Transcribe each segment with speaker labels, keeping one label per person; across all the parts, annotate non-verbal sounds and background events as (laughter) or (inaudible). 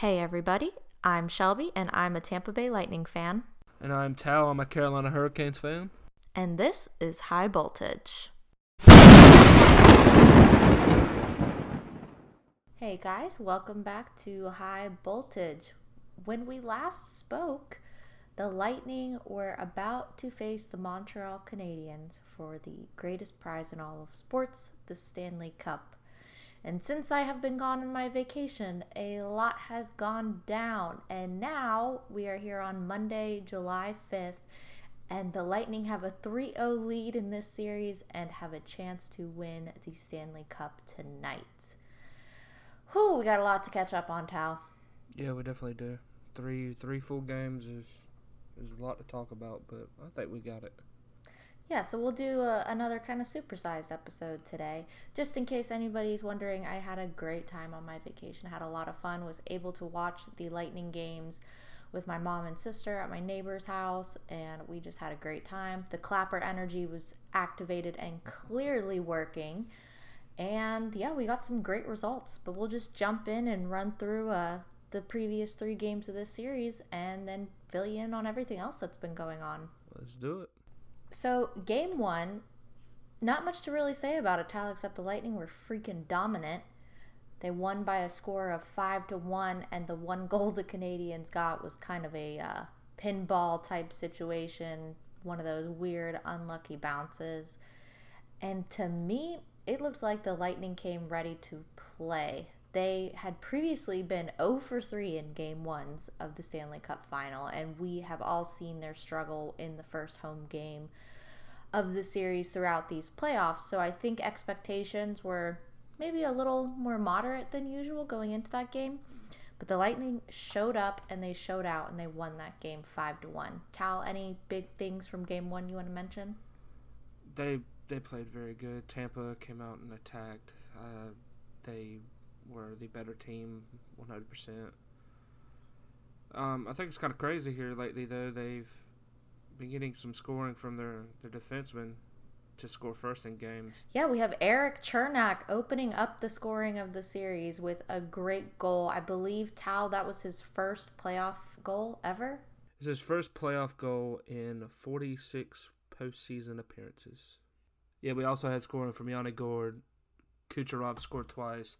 Speaker 1: Hey, everybody. I'm Shelby, and I'm a Tampa Bay Lightning fan.
Speaker 2: And I'm Tal. I'm a Carolina Hurricanes fan.
Speaker 1: And this is High Voltage. Hey, guys. Welcome back to High Voltage. When we last spoke, the Lightning were about to face the Montreal Canadiens for the greatest prize in all of sports, the Stanley Cup. And since I have been gone on my vacation, a lot has gone down. And now we are here on Monday, July 5th, and the Lightning have a 3 0 lead in this series and have a chance to win the Stanley Cup tonight. Whew, we got a lot to catch up on, Tal.
Speaker 2: Yeah, we definitely do. Three three full games is is a lot to talk about, but I think we got it.
Speaker 1: Yeah, so we'll do a, another kind of supersized episode today. Just in case anybody's wondering, I had a great time on my vacation. Had a lot of fun. Was able to watch the Lightning games with my mom and sister at my neighbor's house, and we just had a great time. The clapper energy was activated and clearly working. And yeah, we got some great results. But we'll just jump in and run through uh, the previous three games of this series and then fill you in on everything else that's been going on.
Speaker 2: Let's do it.
Speaker 1: So, game one, not much to really say about it, Tal, except the Lightning were freaking dominant. They won by a score of five to one, and the one (laughs) goal the Canadiens got was kind of a uh, pinball type situation, one of those weird, unlucky bounces. And to me, it looked like the Lightning came ready to play. They had previously been 0 for 3 in game ones of the Stanley Cup final, and we have all seen their struggle in the first home game of the series throughout these playoffs. So I think expectations were maybe a little more moderate than usual going into that game. But the Lightning showed up and they showed out and they won that game 5 to 1. Tal, any big things from game 1 you want to mention?
Speaker 2: They they played very good. Tampa came out and attacked. Uh, they were the better team 100%. Um, I think it's kind of crazy here lately, though. They've been getting some scoring from their, their defensemen to score first in games.
Speaker 1: Yeah, we have Erik Cernak opening up the scoring of the series with a great goal. I believe, Tal, that was his first playoff goal ever.
Speaker 2: It's his first playoff goal in 46 postseason appearances. Yeah, we also had scoring from Yanni Gourde. Kucherov scored twice.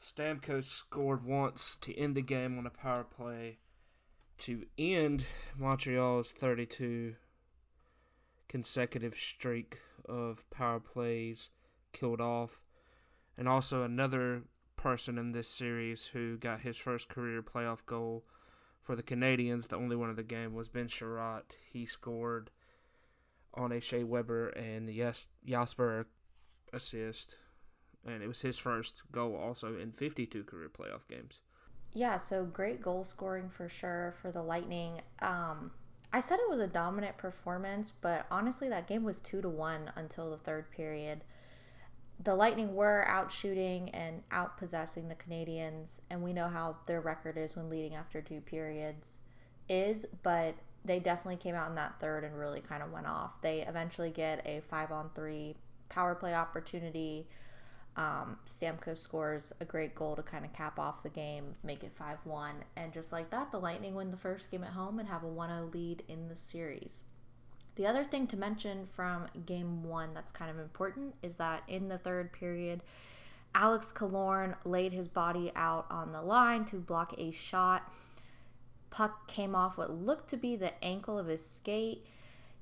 Speaker 2: Stamkos scored once to end the game on a power play to end Montreal's 32 consecutive streak of power plays killed off. And also another person in this series who got his first career playoff goal for the Canadiens, the only one of the game, was Ben Chiarot. He scored on a Shea Weber and yes, Jasper assist and it was his first goal also in 52 career playoff games.
Speaker 1: Yeah, so great goal scoring for sure for the Lightning. Um, I said it was a dominant performance, but honestly, that game was two to one until the third period. The Lightning were out shooting and out possessing the Canadiens, and we know how their record is when leading after two periods is, but they definitely came out in that third and really kind of went off. They eventually get a five on three power play opportunity um, Stamkos scores a great goal to kind of cap off the game, make it 5 1. And just like that, the Lightning win the first game at home and have a 1 0 lead in the series. The other thing to mention from game one that's kind of important is that in the third period, Alex Killorn laid his body out on the line to block a shot. Puck came off what looked to be the ankle of his skate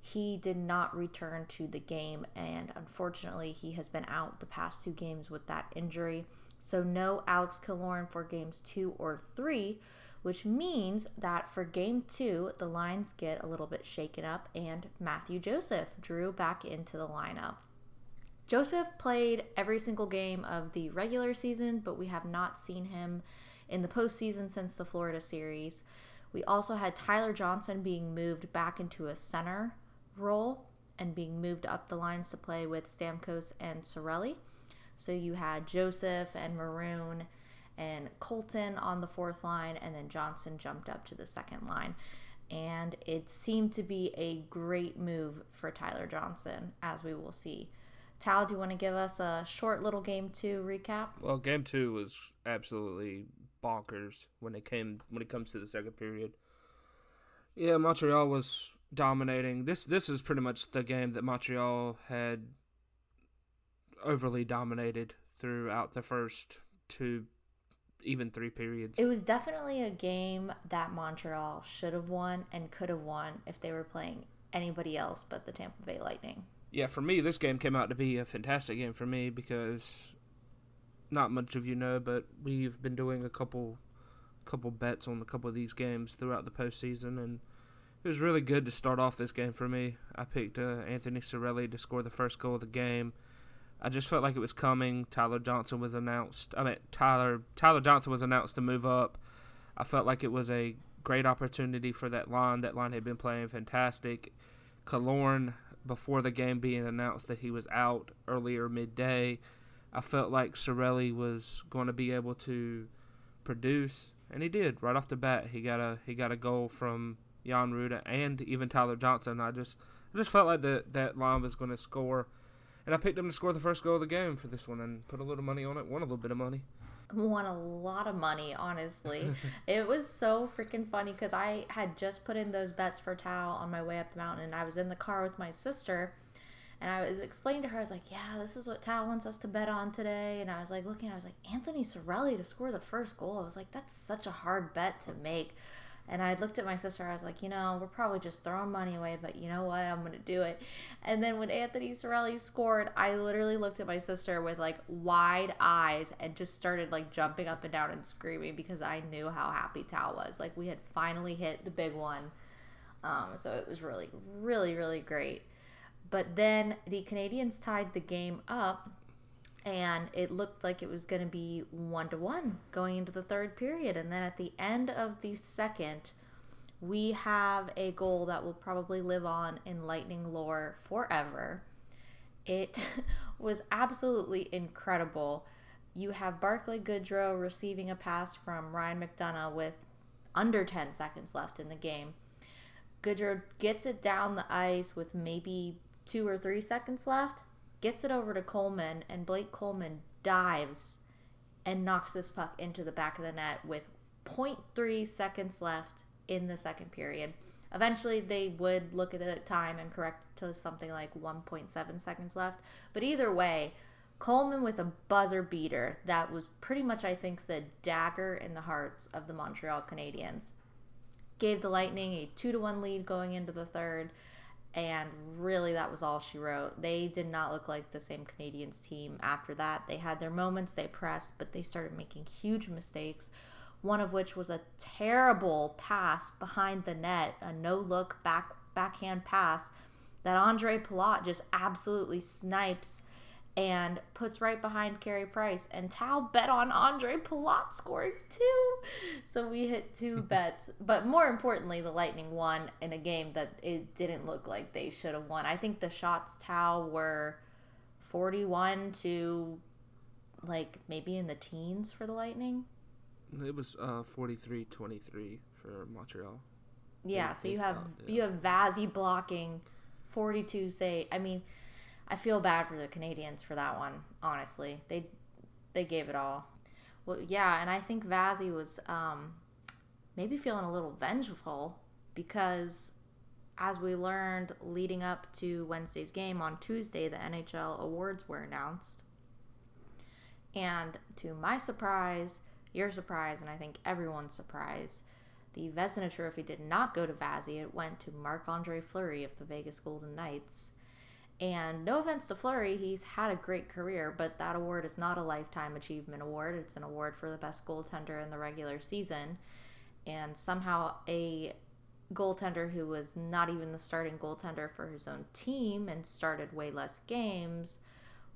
Speaker 1: he did not return to the game, and unfortunately, he has been out the past two games with that injury. So, no Alex Killorn for games two or three, which means that for game two, the lines get a little bit shaken up, and Matthew Joseph drew back into the lineup. Joseph played every single game of the regular season, but we have not seen him in the postseason since the Florida series. We also had Tyler Johnson being moved back into a center role and being moved up the lines to play with Stamkos and Cirelli. So you had Joseph and Maroon and Colton on the fourth line, and then Johnson jumped up to the second line. And it seemed to be a great move for Tyler Johnson, as we will see. Tal, do you want to give us a short little game two recap?
Speaker 2: Well, game two was absolutely bonkers when it came when it comes to the second period. Yeah, Montreal was dominating. This this is pretty much the game that Montreal had overly dominated throughout the first two even three periods.
Speaker 1: It was definitely a game that Montreal should have won and could have won if they were playing anybody else but the Tampa Bay Lightning.
Speaker 2: Yeah, for me, this game came out to be a fantastic game for me because not much of you know, but we've been doing a couple couple bets on a couple of these games throughout the postseason, and it was really good to start off this game for me. I picked uh, Anthony Cirelli to score the first goal of the game. I just felt like it was coming. Tyler Johnson was announced. I mean, Tyler Tyler Johnson was announced to move up. I felt like it was a great opportunity for that line. That line had been playing fantastic. Killorn, before the game being announced that he was out earlier midday, I felt like Cirelli was going to be able to produce, and he did right off the bat. He got a he got a goal from Jan Rutta and even Tyler Johnson. I just I just felt like that that line was going to score, and I picked him to score the first goal of the game for this one and put a little money on it. Won a little bit of money.
Speaker 1: Won a lot of money, honestly. (laughs) it was so freaking funny because I had just put in those bets for Tal on my way up the mountain, and I was in the car with my sister. And I was explaining to her, I was like, yeah, this is what Tal wants us to bet on today. And I was like, looking, I was like, Anthony Cirelli to score the first goal. I was like, that's such a hard bet to make. And I looked at my sister. I was like, you know, we're probably just throwing money away, but you know what? I'm going to do it. And then when Anthony Cirelli scored, I literally looked at my sister with like wide eyes and just started like jumping up and down and screaming because I knew how happy Tal was. Like we had finally hit the big one. Um, so it was really, really, really great. But then the Canadiens tied the game up and it looked like it was going to be one to one going into the third period. And then at the end of the second, we have a goal that will probably live on in Lightning lore forever. It (laughs) was absolutely incredible. You have Barclay Goodrow receiving a pass from Ryan McDonagh with under 10 seconds left in the game. Goodrow gets it down the ice with maybe two or three seconds left gets it over to Coleman, and Blake Coleman dives and knocks this puck into the back of the net with 0.3 seconds left in the second period. Eventually, they would look at the time and correct to something like 1.7 seconds left. But either way, Coleman with a buzzer beater that was pretty much, I think, the dagger in the hearts of the Montreal Canadiens. Gave the Lightning a 2 to 1 lead going into the third and really that was all she wrote. They did not look like the same Canadiens team after that. They had their moments, they pressed, but they started making huge mistakes. One of which was a terrible pass behind the net, a no-look back backhand pass that Andre Palat just absolutely snipes and puts right behind Carey Price. And Tal bet on Andre Palat scoring two. So we hit two (laughs) bets. But more importantly, the Lightning won in a game that it didn't look like they should have won. I think the shots Tal were 41 to like maybe in the teens for the Lightning.
Speaker 2: It was uh 43-23 for Montreal.
Speaker 1: Yeah, so you have you have Vazzy blocking 42 say I mean I feel bad for the Canadiens for that one. Honestly, they they gave it all. Well, yeah, and I think Vazzy was um, maybe feeling a little vengeful because, as we learned leading up to Wednesday's game on Tuesday, the NHL awards were announced, and to my surprise, your surprise, and I think everyone's surprise. The Vezina Trophy did not go to Vazzy. It went to Marc Andre Fleury of the Vegas Golden Knights. And no offense to Fleury, he's had a great career, but that award is not a lifetime achievement award. It's an award for the best goaltender in the regular season. And somehow a goaltender who was not even the starting goaltender for his own team and started way less games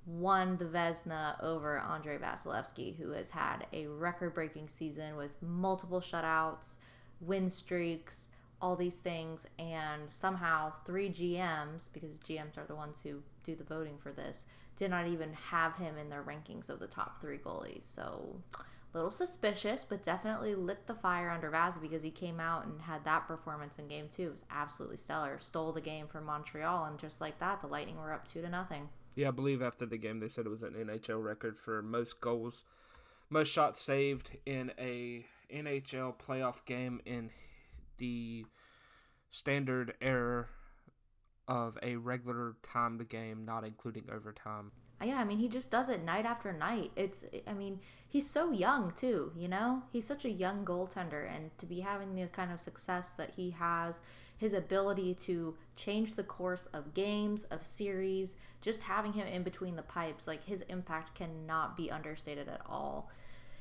Speaker 1: won the Vezina over Andrei Vasilevskiy, who has had a record breaking season with multiple shutouts, win streaks all these things and somehow three GMs because GMs are the ones who do the voting for this did not even have him in their rankings of the top 3 goalies. So a little suspicious, but definitely lit the fire under Vaz because he came out and had that performance in game 2. It was absolutely stellar. Stole the game from Montreal and just like that the Lightning were up 2 to nothing.
Speaker 2: Yeah, I believe after the game they said it was an NHL record for most goals, most shots saved in a NHL playoff game in the standard error of a regular timed game, not including overtime.
Speaker 1: Uh, yeah, I mean, he just does it night after night. It's, I mean, he's so young too, you know? He's such a young goaltender, and to be having the kind of success that he has, his ability to change the course of games, of series, just having him in between the pipes, like his impact cannot be understated at all.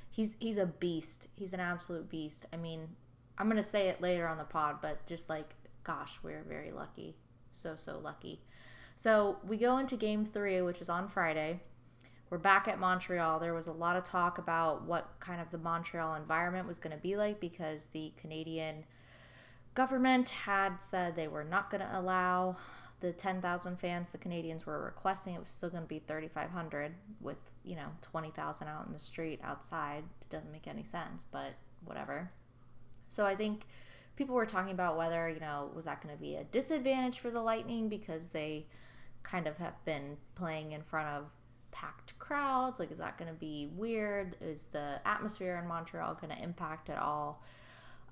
Speaker 1: He's he's a beast. He's an absolute beast. I mean, I'm gonna say it later on the pod, but just like, gosh, we're very lucky, so so lucky. So we go into game three, which is on Friday. We're back at Montreal. There was a lot of talk about what kind of the Montreal environment was going to be like because the Canadian government had said they were not going to allow the 10,000 fans the Canadiens were requesting. It was still going to be 3,500 with, you know, 20,000 out in the street outside. It doesn't make any sense, but whatever. So I think people were talking about whether, you know, was that going to be a disadvantage for the Lightning because they kind of have been playing in front of packed crowds? Like, is that going to be weird? Is the atmosphere in Montreal going to impact at all?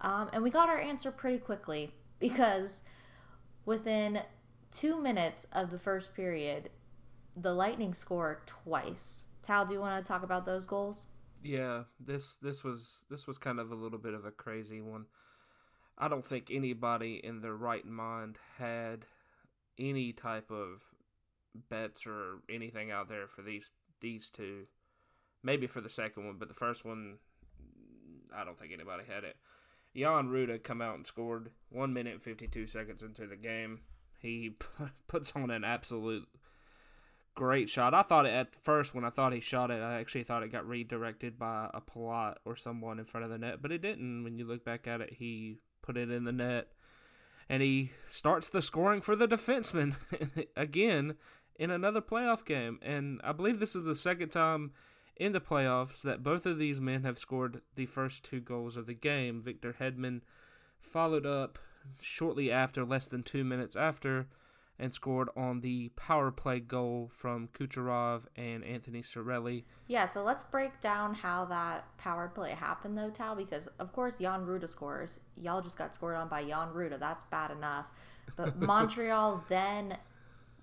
Speaker 1: Um, and we got our answer pretty quickly (laughs) because within two minutes of the first period, the Lightning score twice. Tal, do you want to talk about those goals?
Speaker 2: Yeah, this this was this was kind of a little bit of a crazy one. I don't think anybody in their right mind had any type of bets or anything out there for these these two. Maybe for the second one, but the first one, I don't think anybody had it. Jan Rutta come out and scored one minute and fifty two seconds into the game. He (laughs) puts on an absolute great shot. I thought it at first when I thought he shot it, I actually thought it got redirected by a Palat or someone in front of the net, but it didn't. When you look back at it, he put it in the net, and he starts the scoring for the defenseman (laughs) again in another playoff game. And I believe this is the second time in the playoffs that both of these men have scored the first two goals of the game. Victor Hedman followed up shortly after, less than two minutes after, and scored on the power play goal from Kucherov and Anthony Cirelli.
Speaker 1: Yeah, so let's break down how that power play happened, though, Tal, because of course Jan Rutta scores. Y'all just got scored on by Jan Rutta. That's bad enough. But (laughs) Montreal then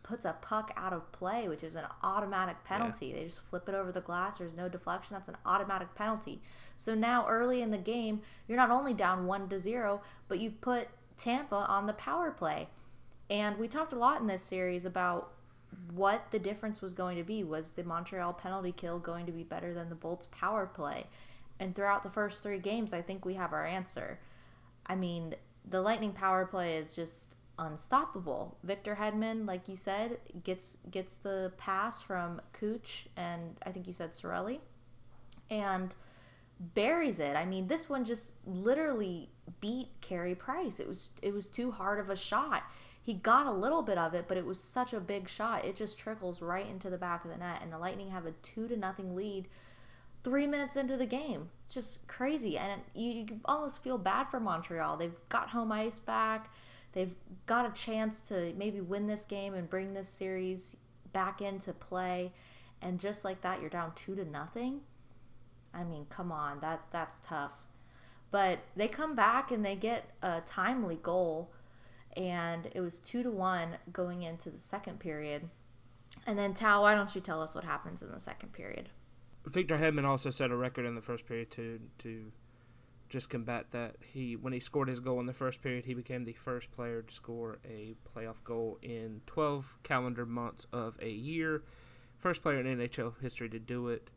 Speaker 1: puts a puck out of play, which is an automatic penalty. Yeah. They just flip it over the glass. There's no deflection. That's an automatic penalty. So now, early in the game, you're not only down one to zero, but you've put Tampa on the power play. And we talked a lot in this series about what the difference was going to be. Was the Montreal penalty kill going to be better than the Bolts power play? And throughout the first three games, I think we have our answer. I mean, the Lightning power play is just unstoppable. Victor Hedman, like you said, gets gets the pass from Cooch and I think you said Cirelli, and buries it. I mean, this one just literally beat Carey Price. It was it was too hard of a shot. He got a little bit of it, but it was such a big shot. It just trickles right into the back of the net, and the Lightning have a two to nothing lead. Three minutes into the game, just crazy, and you, you almost feel bad for Montreal. They've got home ice back They've got a chance to maybe win this game and bring this series back into play. And just like that, you're down two to nothing. I mean, come on, that that's tough. But they come back and they get a timely goal, and it was two to one going into the second period. And then Tal, why don't you tell us what happens in the second period?
Speaker 2: Victor Hedman also set a record in the first period to to just combat that. He when he scored his goal in the first period, he became the first player to score a playoff goal in 12 calendar months of a year. First player in NHL history to do it.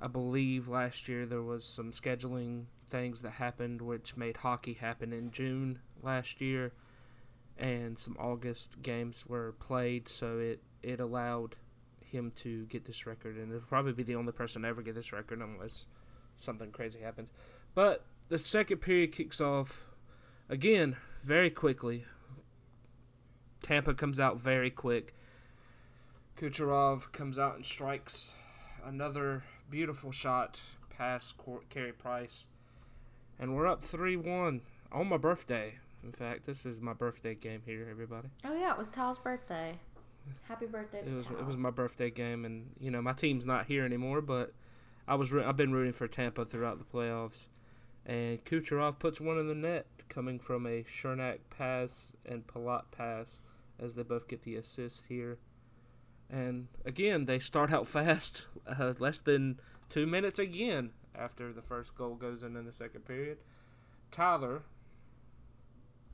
Speaker 2: I believe last year there was some scheduling things that happened which made hockey happen in June last year and some August games were played so it it allowed him to get this record and it'll probably be the only person to ever get this record unless something crazy happens. But the second period kicks off again very quickly. Tampa comes out very quick. Kucherov comes out and strikes another beautiful shot past Carey Price. And we're up 3 1 on my birthday. In fact, this is my birthday game here, everybody.
Speaker 1: Oh, yeah, it was Tal's birthday. Happy birthday to
Speaker 2: It was
Speaker 1: Tal.
Speaker 2: it was my birthday game, and you know my team's not here anymore, but I was I've been rooting for Tampa throughout the playoffs, and Kucherov puts one in the net, coming from a Cernak pass and Palat pass, as they both get the assist here. And again, they start out fast, uh, less than two minutes again after the first goal goes in in the second period. Tyler,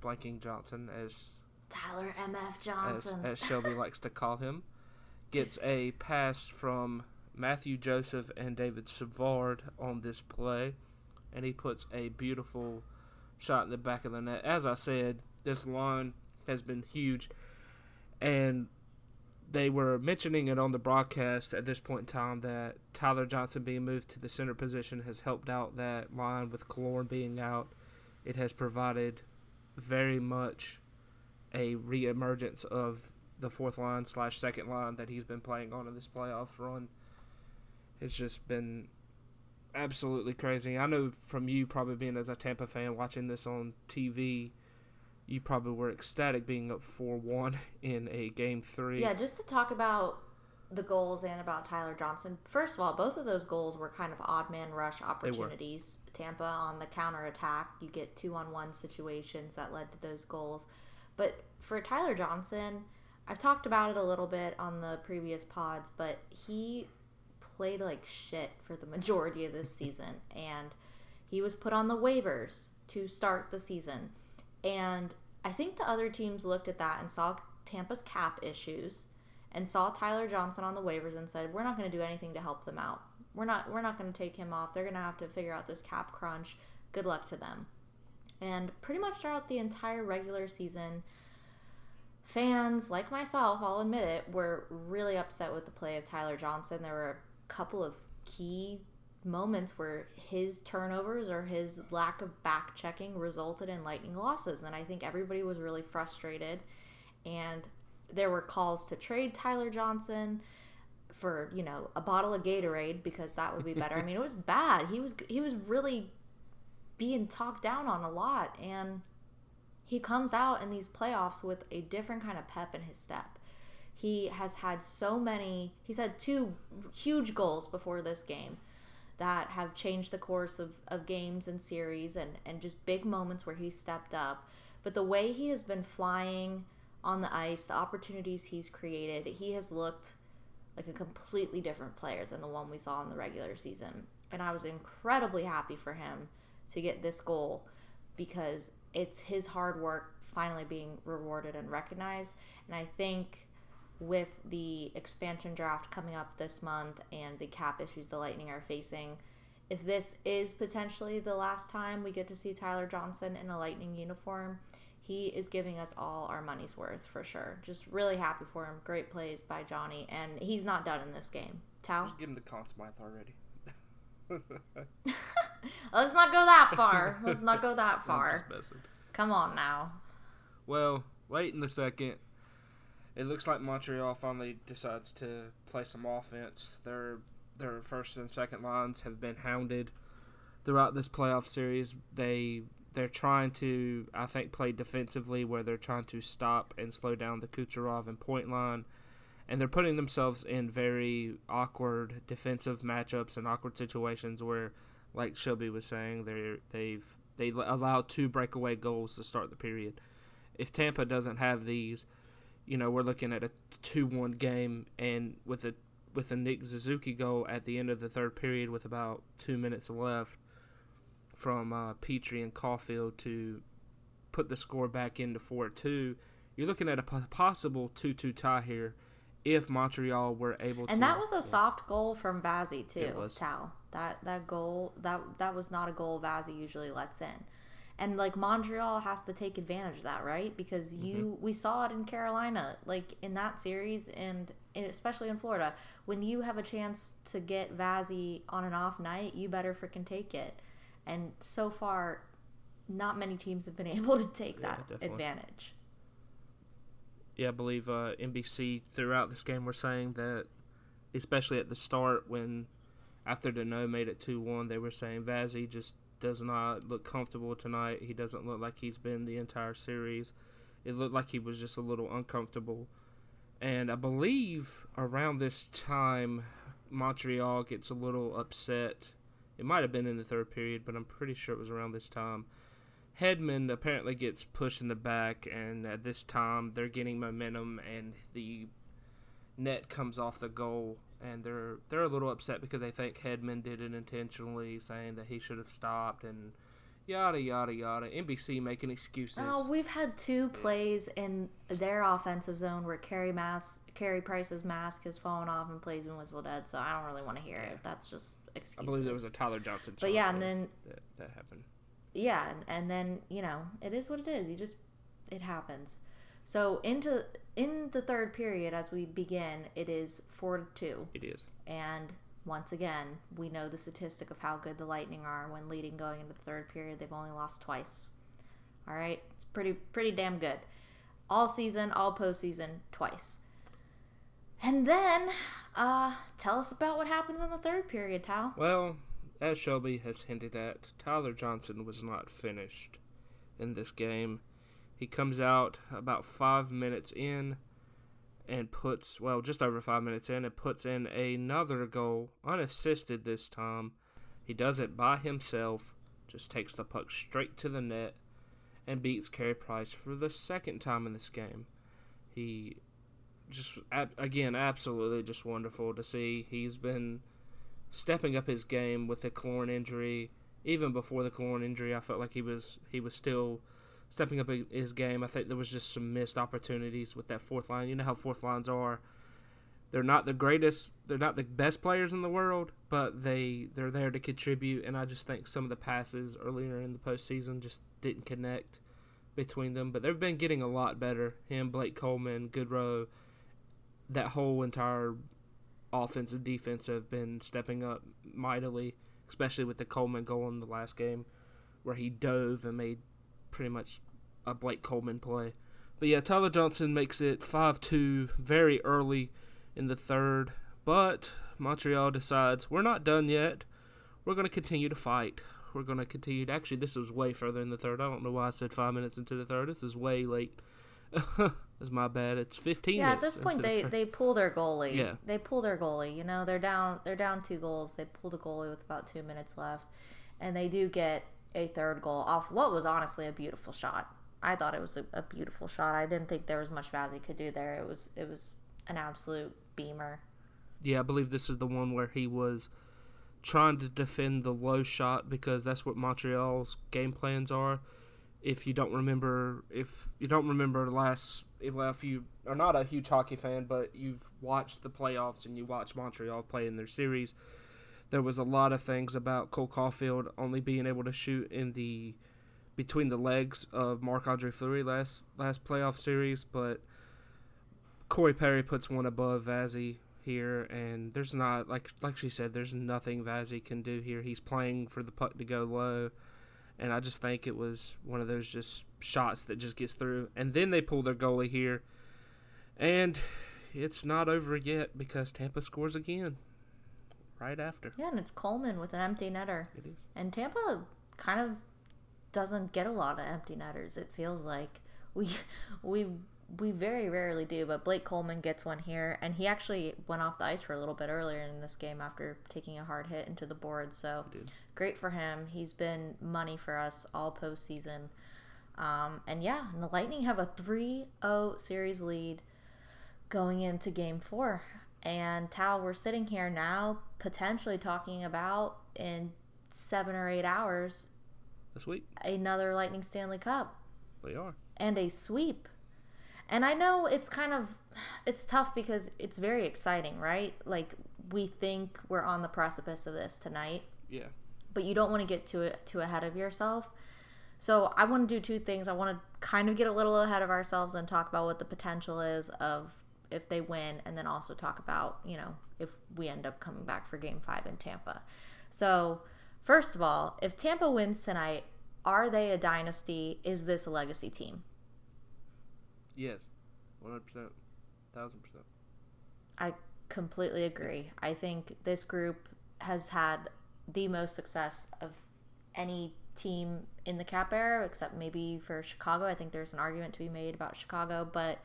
Speaker 2: blanking Johnson, as
Speaker 1: Tyler M.F.
Speaker 2: as,
Speaker 1: Johnson.
Speaker 2: as Shelby likes to call him, gets a pass from Matthew Joseph and David Savard on this play, and he puts a beautiful shot in the back of the net. As I said, this line has been huge, and they were mentioning it on the broadcast at this point in time that Tyler Johnson being moved to the center position has helped out that line with Killorn being out. It has provided very much a reemergence of the fourth line slash second line that he's been playing on in this playoff run. It's just been absolutely crazy. I know from you probably being as a Tampa fan watching this on TV, you probably were ecstatic being up four one (laughs) in a game three.
Speaker 1: Yeah, just to talk about the goals and about Tyler Johnson. First of all, both of those goals were kind of odd man rush opportunities. Tampa on the counter attack, you get two on one situations that led to those goals. But for Tyler Johnson, I've talked about it a little bit on the previous pods, but he played like shit for the (laughs) majority of this season and he was put on the waivers to start the season. And I think the other teams looked at that and saw Tampa's cap issues and saw Tyler Johnson on the waivers and said, "We're not going to do anything to help them out. We're not we're not going to take him off. They're going to have to figure out this cap crunch. Good luck to them." And pretty much throughout the entire regular season, fans like myself, I'll admit it, were really upset with the play of Tyler Johnson. There were a couple of key moments where his turnovers or his lack of back checking resulted in lightning losses and i think everybody was really frustrated and there were calls to trade tyler johnson for you know a bottle of gatorade because that would be better. I mean it was (laughs) bad. He was he was really being talked down on a lot. And he comes out in these playoffs with a different kind of pep in his step. He has had so many he's had two huge goals before this game that have changed the course of, of games and series and, and just big moments where he stepped up. But the way he has been flying on the ice, the opportunities he's created, he has looked like a completely different player than the one we saw in the regular season. And I was incredibly happy for him to get this goal because it's his hard work finally being rewarded and recognized. And I think with the expansion draft coming up this month and the cap issues the Lightning are facing, if this is potentially the last time we get to see Tyler Johnson in a Lightning uniform, he is giving us all our money's worth for sure. Just really happy for him. Great plays by Johnny, and he's not done in this game. Tal?
Speaker 2: Just give him the Conn Smythe already. (laughs)
Speaker 1: Let's not go that far. (laughs) Let's not go that far. Come on now.
Speaker 2: Well, late in the second, it looks like Montreal finally decides to play some offense. Their their first and second lines have been hounded throughout this playoff series. They they're trying to I think play defensively where they're trying to stop and slow down the Kucherov and point line. And they're putting themselves in very awkward defensive matchups and awkward situations where, like Shelby was saying, they they've they allowed two breakaway goals to start the period. If Tampa doesn't have these, you know, we're looking at a two-one game, and with a with a Nick Suzuki goal at the end of the third period, with about two minutes left, from uh, Petry and Caufield to put the score back into four-two, you're looking at a possible two-two tie here, if Montreal were able to.
Speaker 1: And that was a soft goal from Vazzy too.
Speaker 2: It was.
Speaker 1: Tal. That that goal that that was not a goal Vazzy usually lets in. And like Montreal has to take advantage of that, right? Because you we saw it in Carolina, like in that series and and especially in Florida, when you have a chance to get Vazzy on an off night, you better freaking take it. And so far not many teams have been (laughs) able to take
Speaker 2: Yeah,
Speaker 1: that
Speaker 2: definitely.
Speaker 1: advantage.
Speaker 2: yeah, I believe uh, NBC throughout this game were saying that, especially at the start when after Danault made it two one, they were saying Vazzy just does not look comfortable tonight. He doesn't look like he's been the entire series. It looked like he was just a little uncomfortable, And I believe around this time, Montreal gets a little upset. It might have been in the third period, but I'm pretty sure it was around this time. Hedman apparently gets pushed in the back, and at this time they're getting momentum, and the net comes off the goal, and they're they're a little upset because they think Hedman did it intentionally, saying that he should have stopped, and yada yada yada. NBC making excuses.
Speaker 1: Oh, we've had two plays in their offensive zone where Carey Mass, Carey Price's mask has fallen off and plays been whistled dead. So I don't really want to hear it. That's just excuses.
Speaker 2: I believe there was a Tyler Johnson.
Speaker 1: But yeah, and then
Speaker 2: that, that happened.
Speaker 1: yeah, and, and then you know it is what it is. You just it happens. So into in the third period, as we begin, it is four to two,
Speaker 2: It is.
Speaker 1: and once again, we know the statistic of how good the Lightning are when leading going into the third period. They've only lost twice. All right, it's pretty pretty damn good. All season, all postseason, twice. And then, uh, tell us about what happens in the third period, Tal.
Speaker 2: Well, as Shelby has hinted at, Tyler Johnson was not finished in this game. He comes out about five minutes in and puts, well, just over five minutes in, and puts in another goal, unassisted this time. He does it by himself, just takes the puck straight to the net, and beats Carey Price for the second time in this game. He just, again, absolutely just wonderful to see. He's been stepping up his game with the Killorn injury. Even before the Killorn injury, I felt like he was he was still stepping up his game. I think there was just some missed opportunities with that fourth line. You know how fourth lines are. They're not the greatest. They're not the best players in the world, but they they're there to contribute. And I just think some of the passes earlier in the postseason just didn't connect between them. But they've been getting a lot better. Him, Blake Coleman, Goodrow, that whole entire offense and defense have been stepping up mightily, especially with the Coleman goal in the last game, where he dove and made pretty much a Blake Coleman play. But yeah, Tyler Johnson makes it 5 2 very early in the third. But Montreal decides we're not done yet. We're going to continue to fight. We're going to continue. To, actually, this was way further in the third. I don't know why I said five minutes into the third. This is way late. (laughs) it's my bad. It's 15
Speaker 1: Yeah, at this point
Speaker 2: the
Speaker 1: they they pull their goalie.
Speaker 2: Yeah.
Speaker 1: They pull their goalie. You know, they're down they're down two goals. They pull the goalie with about 2 minutes left. And they do get a third goal off what was honestly a beautiful shot. I thought it was a, a beautiful shot. I didn't think there was much Vazzy could do there. It was it was an absolute beamer.
Speaker 2: Yeah, I believe this is the one where he was trying to defend the low shot because that's what Montreal's game plans are. If you don't remember, if you don't remember last, well, if you are not a huge hockey fan, but you've watched the playoffs and you watch Montreal play in their series, there was a lot of things about Cole Caufield only being able to shoot in the between the legs of Marc Andre Fleury last last playoff series, but Corey Perry puts one above Vazzy here, and there's not like like she said, there's nothing Vazzy can do here. He's playing for the puck to go low, and I just think it was one of those just shots that just gets through. And then they pull their goalie here, and it's not over yet because Tampa scores again right after.
Speaker 1: Yeah, and it's Coleman with an empty netter.
Speaker 2: It is.
Speaker 1: And Tampa kind of doesn't get a lot of empty netters. It feels like we (laughs) we we very rarely do, but Blake Coleman gets one here, and he actually went off the ice for a little bit earlier in this game after taking a hard hit into the board. So great for him. He's been money for us all postseason. Um, and yeah, and the Lightning have a 3-0 series lead going into Game Four. And Tal, we're sitting here now, potentially talking about in seven or eight hours
Speaker 2: This week
Speaker 1: another Lightning Stanley Cup
Speaker 2: we are.
Speaker 1: and a sweep. And I know it's kind of it's tough because it's very exciting, right? Like we think we're on the precipice of this tonight,
Speaker 2: Yeah.
Speaker 1: but you don't want to get to it too ahead of yourself. So I want to do two things. I want to kind of get a little ahead of ourselves and talk about what the potential is of if they win, and then also talk about you know if we end up coming back for Game Five in Tampa. So first of all, if Tampa wins tonight, are they a dynasty? Is this a legacy team?
Speaker 2: Yes. One hundred percent. Thousand percent.
Speaker 1: I completely agree. I think this group has had the most success of any team in the cap era, except maybe for Chicago. I think there's an argument to be made about Chicago, but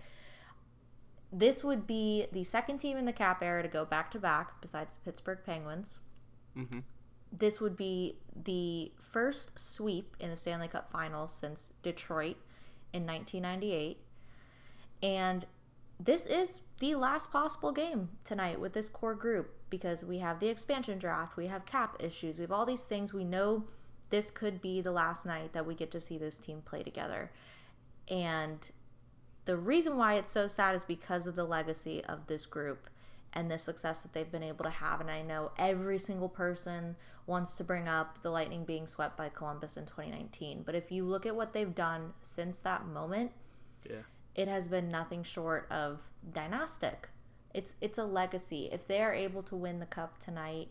Speaker 1: this would be the second team in the cap era to go back to back, besides the Pittsburgh Penguins.
Speaker 2: Mm-hmm.
Speaker 1: This would be the first sweep in the Stanley Cup Finals since Detroit in 1998. And this is the last possible game tonight with this core group because we have the expansion draft, we have cap issues, we have all these things. We know this could be the last night that we get to see this team play together. And the reason why it's so sad is because of the legacy of this group and the success that they've been able to have. And I know every single person wants to bring up the Lightning being swept by Columbus in 2019. But if you look at what they've done since that moment,
Speaker 2: Yeah.
Speaker 1: it has been nothing short of dynastic. It's it's a legacy. If they are able to win the cup tonight,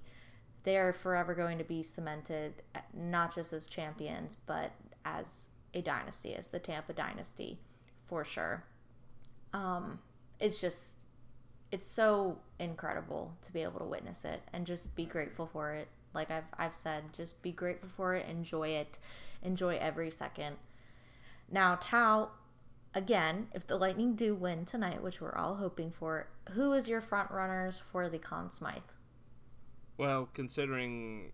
Speaker 1: they are forever going to be cemented not just as champions, but as a dynasty, as the Tampa dynasty, for sure. Um, it's just it's so incredible to be able to witness it and just be grateful for it. Like I've I've said, just be grateful for it, enjoy it, enjoy every second. Now, Tal, again, if the Lightning do win tonight, which we're all hoping for, who is your front runners for the Conn Smythe?
Speaker 2: Well, considering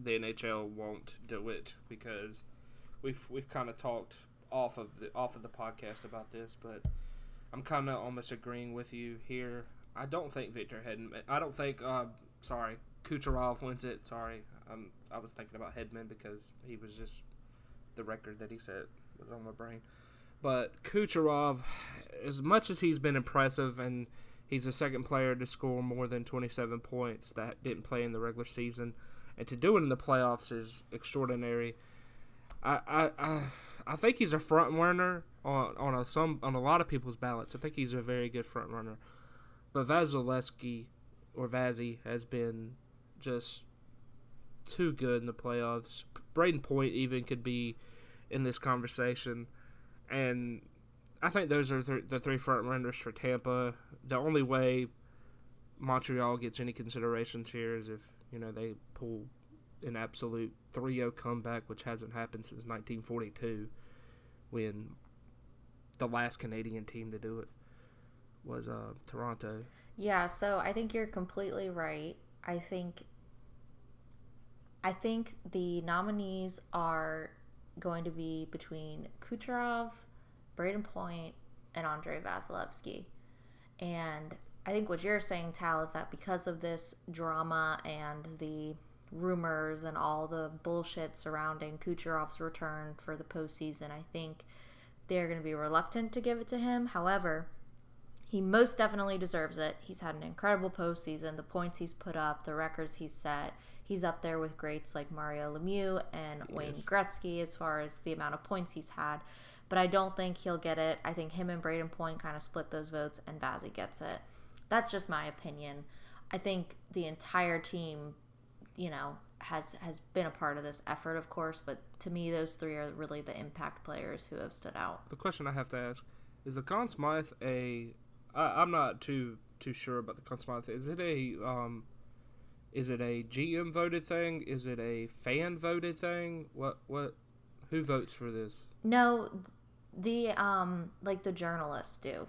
Speaker 2: the NHL won't do it because we've we've kind of talked off of the off of the podcast about this, but I'm kind of almost agreeing with you here. I don't think Victor Hedman. I don't think. Uh, sorry, Kucherov wins it. Sorry, um, I was thinking about Hedman because he was just the record that he set was on my brain. But Kucherov, as much as he's been impressive and he's the second player to score more than 27 points that didn't play in the regular season, and to do it in the playoffs is extraordinary. I I I, I think he's a front runner on on a, some on a lot of people's ballots. I think he's a very good front runner. But Vasilevsky or Vazzy has been just too good in the playoffs. Brayden Point even could be in this conversation, and I think those are th- the three front runners for Tampa. The only way Montreal gets any considerations here is if you know they pull an absolute 3-0 comeback, which hasn't happened since 1942, when the last Canadian team to do it was uh, Toronto.
Speaker 1: Yeah, so I think you're completely right. I think I think the nominees are going to be between Kucherov, Brayden Point, and Andrei Vasilevsky. And I think what you're saying, Tal, is that because of this drama and the rumors and all the bullshit surrounding Kucherov's return for the postseason, I think they're going to be reluctant to give it to him. However, he most definitely deserves it. He's had an incredible postseason. The points he's put up, the records he's set. He's up there with greats like Mario Lemieux and
Speaker 2: He
Speaker 1: Wayne
Speaker 2: is.
Speaker 1: Gretzky as far as the amount of points he's had. But I don't think he'll get it. I think him and Brayden Point kind of split those votes, and Vazzy gets it. That's just my opinion. I think the entire team, you know, has has been a part of this effort, of course. But to me, those three are really the impact players who have stood out.
Speaker 2: The question I have to ask is: the Conn Smythe a? I, I'm not too too sure about the Conn Smythe. Is it a um? Is it a GM voted thing? Is it a fan voted thing? What what? Who votes for this?
Speaker 1: No, the um like the journalists do.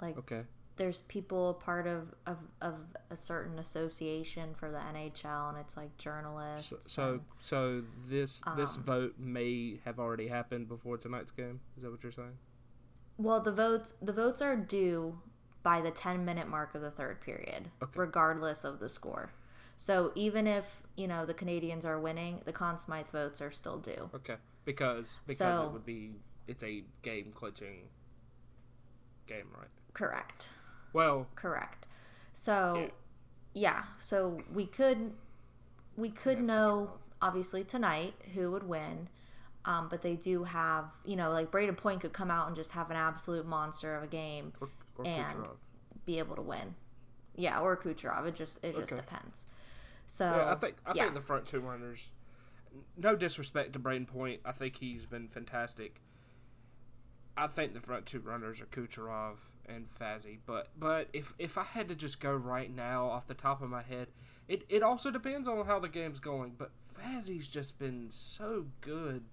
Speaker 1: Like
Speaker 2: Okay.
Speaker 1: There's people part of, of of a certain association for the NHL and it's like journalists.
Speaker 2: So so,
Speaker 1: and-
Speaker 2: so this this
Speaker 1: Um,
Speaker 2: vote may have already happened before tonight's game. Is that what you're saying?
Speaker 1: well, the votes the votes are due by the 10 minute mark of the third period,
Speaker 2: Okay.
Speaker 1: regardless of the score. So even if, you know, the Canadiens are winning, the Conn Smythe votes are still due.
Speaker 2: Okay. Because because
Speaker 1: So-
Speaker 2: it would be it's a game clinching game, right?
Speaker 1: Correct.
Speaker 2: Well,
Speaker 1: Correct. So
Speaker 2: Yeah.
Speaker 1: yeah, so we could we could know obviously tonight who would win. Um, but they do have, you know, like Brayden Point could come out and just have an absolute monster of a game,
Speaker 2: or, or
Speaker 1: And-
Speaker 2: Kucherov.
Speaker 1: be able to win. Yeah, or Kucherov. It just it just
Speaker 2: Okay.
Speaker 1: depends. So
Speaker 2: Yeah, I think I
Speaker 1: yeah.
Speaker 2: think the front two runners. No disrespect to Brayden Point, I think he's been fantastic. I think the front two runners are Kucherov and Vazzy, but but if if I had to just go right now off the top of my head, it it also depends on how the game's going. But Vazzy's just been so good.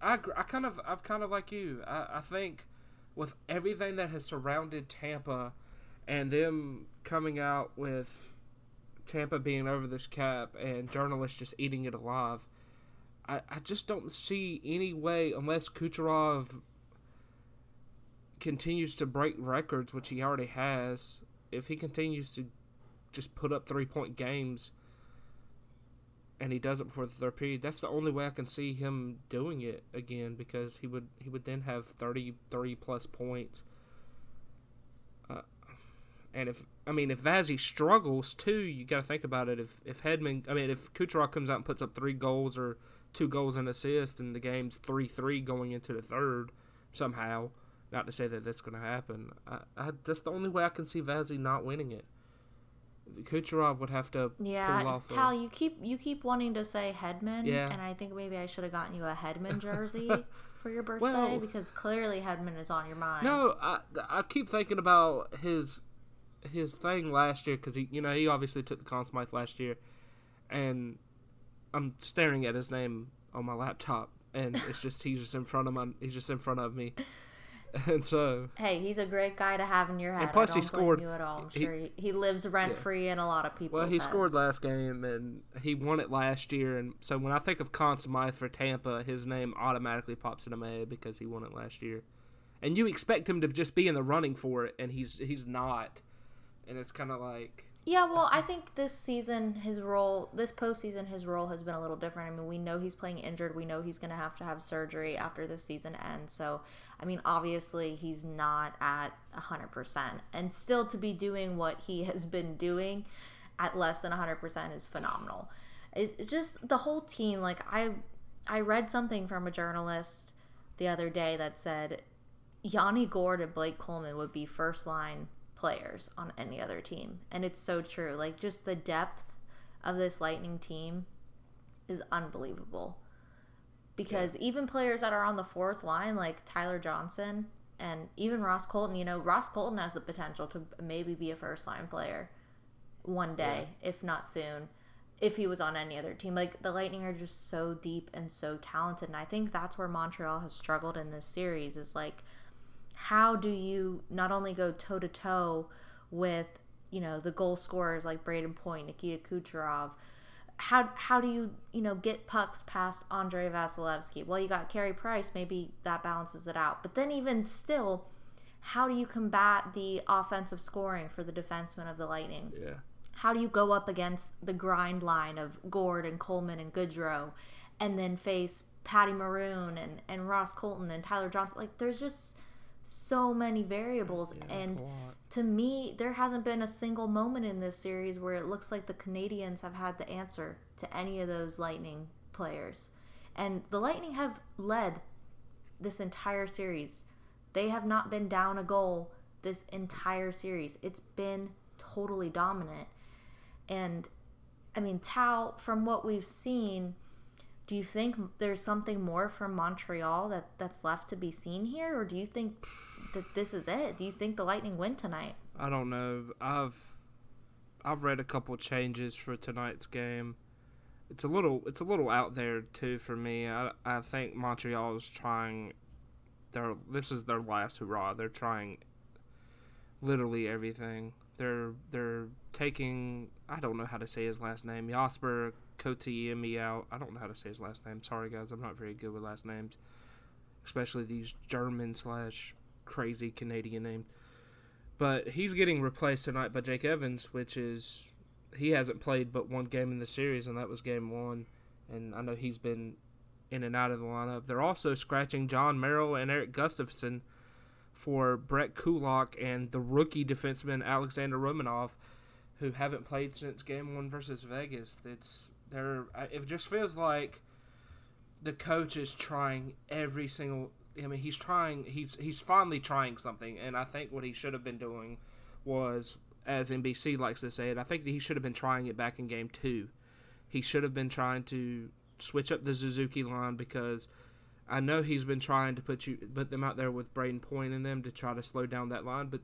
Speaker 2: I, I kind of I've kind of like you. I, I think with everything that has surrounded Tampa and them coming out with Tampa being over this cap and journalists just eating it alive, I, I just don't see any way unless Kucherov continues to break records, which he already has. If he continues to just put up three point games and he does it before the third period, that's the only way I can see him doing it again because he would he would then have 30, 30 plus points. Uh, and if I mean if Vazzy struggles too, you got to think about it. If if Hedman, I mean if Kucherov comes out and puts up three goals or two goals and assists, and the game's three three going into the third somehow. Not to say that that's going to happen. I, I, that's the only way I can see Vazzy not winning it. Kucherov would have to
Speaker 1: yeah, pull off. Tal, a, you keep you keep wanting to say Hedman,
Speaker 2: yeah.
Speaker 1: and I think maybe I should have gotten you a Hedman (laughs) jersey for your birthday well, because clearly Hedman is on your mind.
Speaker 2: No, I I keep thinking about his his thing last year because he you know he obviously took the Conn Smythe last year, and I'm staring at his name on my laptop, and it's just he's just in front of my he's just in front of me. (laughs) and so uh,
Speaker 1: hey, he's a great guy to have in your head. And plus, he scored. You at all. I'm sure he, he lives rent yeah. free in a lot of people.
Speaker 2: Well, he heads. scored last game, and he won it last year. And so when I think of Conn Smythe for Tampa, his name automatically pops into my head because he won it last year. And you expect him to just be in the running for it, and he's he's not. And it's kind of like
Speaker 1: yeah, well, I think this season his role, this postseason, his role has been a little different. I mean, we know he's playing injured. We know he's going to have to have surgery after the season ends. So, I mean, obviously he's not at hundred percent, and still to be doing what he (laughs) has been doing at less than hundred percent is phenomenal. It's just the whole team. Like I, I read something from a journalist the other day that said Yanni Gourde and Blake Coleman would be first line players on any other team. And it's so true. Like just the depth of this Lightning team is unbelievable. Because yeah. even players that are on the fourth line, like Tyler Johnson and even Ross Colton, you know, Ross Colton has the potential to maybe be a first line player one day, yeah. if not soon, if he was on any other team. Like the Lightning are just so deep and so talented. And I think that's where Montreal has struggled in this series is like how do you not only go toe to toe with you know the goal scorers like Brayden Point, Nikita Kucherov? How how do you you know get pucks past Andrei Vasilevskiy? Well, you got Carey Price, maybe that balances it out. But then even still, how do you combat the offensive scoring for the defensemen of the Lightning?
Speaker 2: Yeah.
Speaker 1: How do you go up against the grind line of Gourde and Coleman and Goodrow, and then face Patty Maroon and and Ross Colton and Tyler Johnson? Like there's just so many variables yeah, and to me there hasn't been a single moment in this series where it looks like the Canadiens have had the answer to any of those lightning players. And the lightning have led this entire series. They have not been down a goal this entire series. It's been totally dominant. And i mean Tal from what we've seen do you think there's something more from Montreal that that's left to be seen here, or do you think that this is it? Do you think the Lightning win tonight?
Speaker 2: I don't know. I've I've read a couple changes for tonight's game. It's a little it's a little out there too for me. I I think Montreal is trying. Their this is their last hurrah. They're trying literally everything. They're they're taking I don't know how to say his last name. Jasper Kotkaniemi out. I don't know how to say his last name. Sorry guys, I'm not very good with last names, especially these German slash crazy Canadian names. But he's getting replaced tonight by Jake Evans, which is he hasn't played but one game in the series, and that was game one. And I know he's been in and out of the lineup. They're also scratching Jon Merrill and Erik Gustafsson for Brett Kulak and the rookie defenseman Alexander Romanov, who haven't played since Game One versus Vegas. It's they're it just feels like the coach is trying every single. I mean, he's trying. He's he's finally trying something, and I think what he should have been doing was, as NBC likes to say it, I think that he should have been trying it back in Game Two. He should have been trying to switch up the Suzuki line because I know he's been trying to put you put them out there with Brayden Point in them to try to slow down that line, but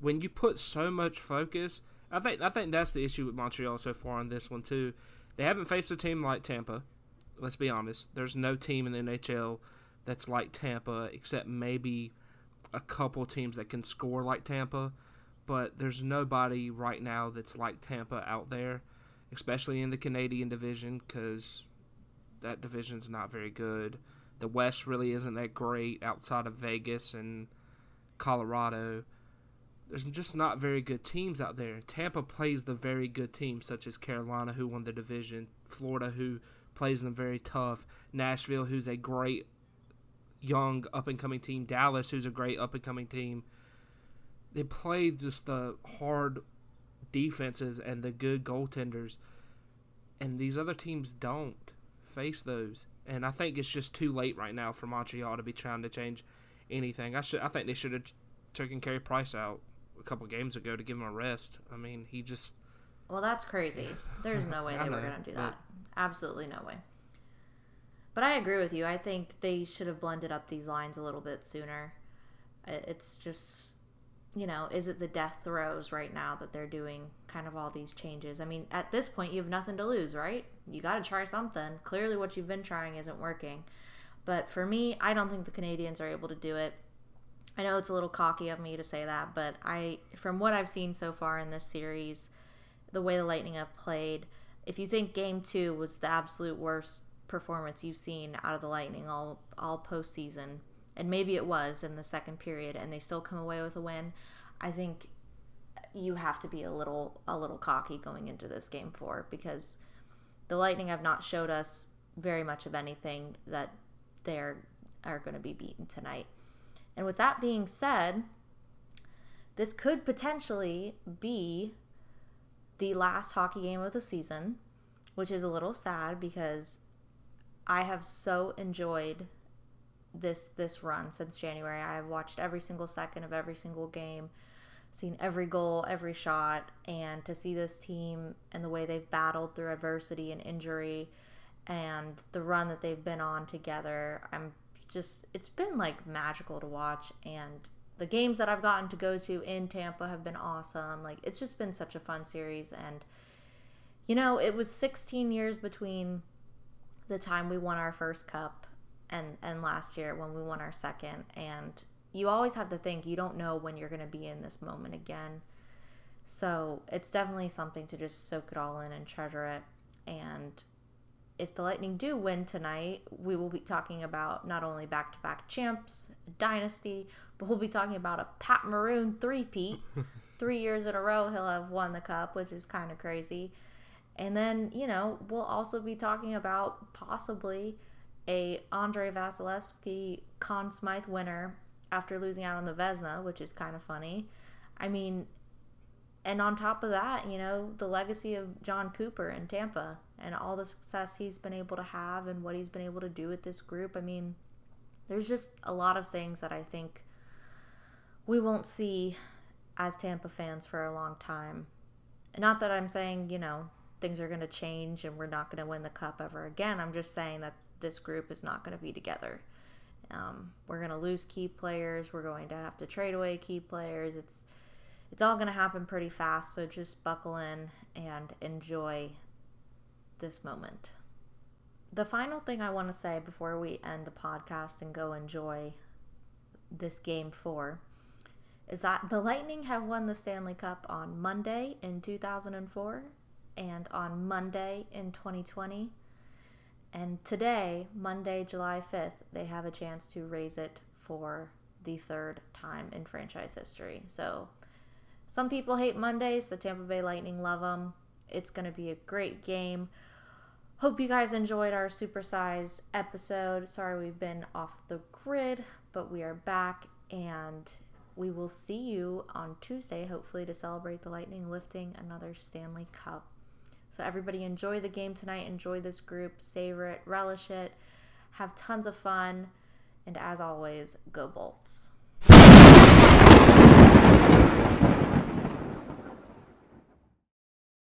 Speaker 2: when you put so much focus, I think I think that's the issue with Montreal so far on this one too. They haven't faced a team like Tampa. Let's be honest. There's no team in the NHL that's like Tampa except maybe a couple teams that can score like Tampa, but there's nobody right now that's like Tampa out there, especially in the Canadian division because that division's not very good. The West really isn't that great outside of Vegas and Colorado. There's just not very good teams out there. Tampa plays the very good teams, such as Carolina, who won the division, Florida, who plays them very tough, Nashville, who's a great young up and coming team, Dallas, who's a great up and coming team. They play just the hard defenses and the good goaltenders, and these other teams don't face those. And I think it's just too late right now for Montreal to be trying to change anything. I should I think they should have taken Carey Price out a couple games ago to give him a rest. I mean, he just
Speaker 1: Well, that's crazy. There's no (laughs) way they were going to do that. Absolutely no way. But I agree with you. I think they should have blended up these lines a little bit sooner. It's just, you know, is it the death throes right now that they're doing kind of all these changes? I mean, at this point, you have nothing to lose, right? You got to try something. Clearly, what you've been trying isn't working. But for me, I don't think the Canadiens are able to do it. I know it's a little cocky of me to say that, but I, from what I've seen so far in this series, the way the Lightning have played, if you think Game Two was the absolute worst performance you've seen out of the Lightning all all postseason, and maybe it was in the second period, and they still come away with a win, I think you have to be a little a little cocky going into this Game Four because the Lightning have not showed us very much of anything that they're are going to be beaten tonight. And with that being said, this could potentially be the last hockey game of the season, which is a little sad because I have so enjoyed this this run since January. I have watched every single second of every single game, seen every goal, every shot, and to see this team and the way they've battled through adversity and injury and the run that they've been on together, I'm just it's been like magical to watch and the games that I've gotten to go to in Tampa have been awesome. Like it's just been such a fun series and you know, it was 16 years between the time we won our first cup and and last year when we won our second and you always have to think you don't know when you're going to be in this moment again. So, it's definitely something to just soak it all in and treasure it and if the Lightning do win tonight, we will be talking about not only back to back champs, dynasty, but we'll be talking about a Pat Maroon three-peat. (laughs) Three years in a row, he'll have won the cup, which is kind of crazy. And then, you know, we'll also be talking about possibly a Andrei Vasilevskiy Conn Smythe winner after losing out on the Vezina, which is kind of funny. I mean, and on top of that, you know, the legacy of Jon Cooper in Tampa and all the success he's been able to have and what he's been able to do with this group. I mean, there's just a lot of things that I think we won't see as Tampa fans for a long time. Not that I'm saying, you know, things are going to change and we're not going to win the cup ever again. I'm just saying that this group is not going to be together. Um, we're going to lose key players. We're going to have to trade away key players. It's it's all going to happen pretty fast. So just buckle in and enjoy this moment. The final thing I want to say before we end the podcast and go enjoy this game four is that the Lightning have won the Stanley Cup on Monday in 2004 and on Monday in 2020. And today, Monday, July 5th, they have a chance to raise it for the third time in franchise history. So, some people hate Mondays. The Tampa Bay Lightning love them. It's going to be a great game. Hope you guys enjoyed our supersize episode. Sorry we've been off the grid, but we are back and we will see you on Tuesday, hopefully, to celebrate the Lightning lifting another Stanley Cup. So, everybody, enjoy the game tonight. Enjoy this group. Savor it. Relish it. Have tons of fun. And as always, go Bolts.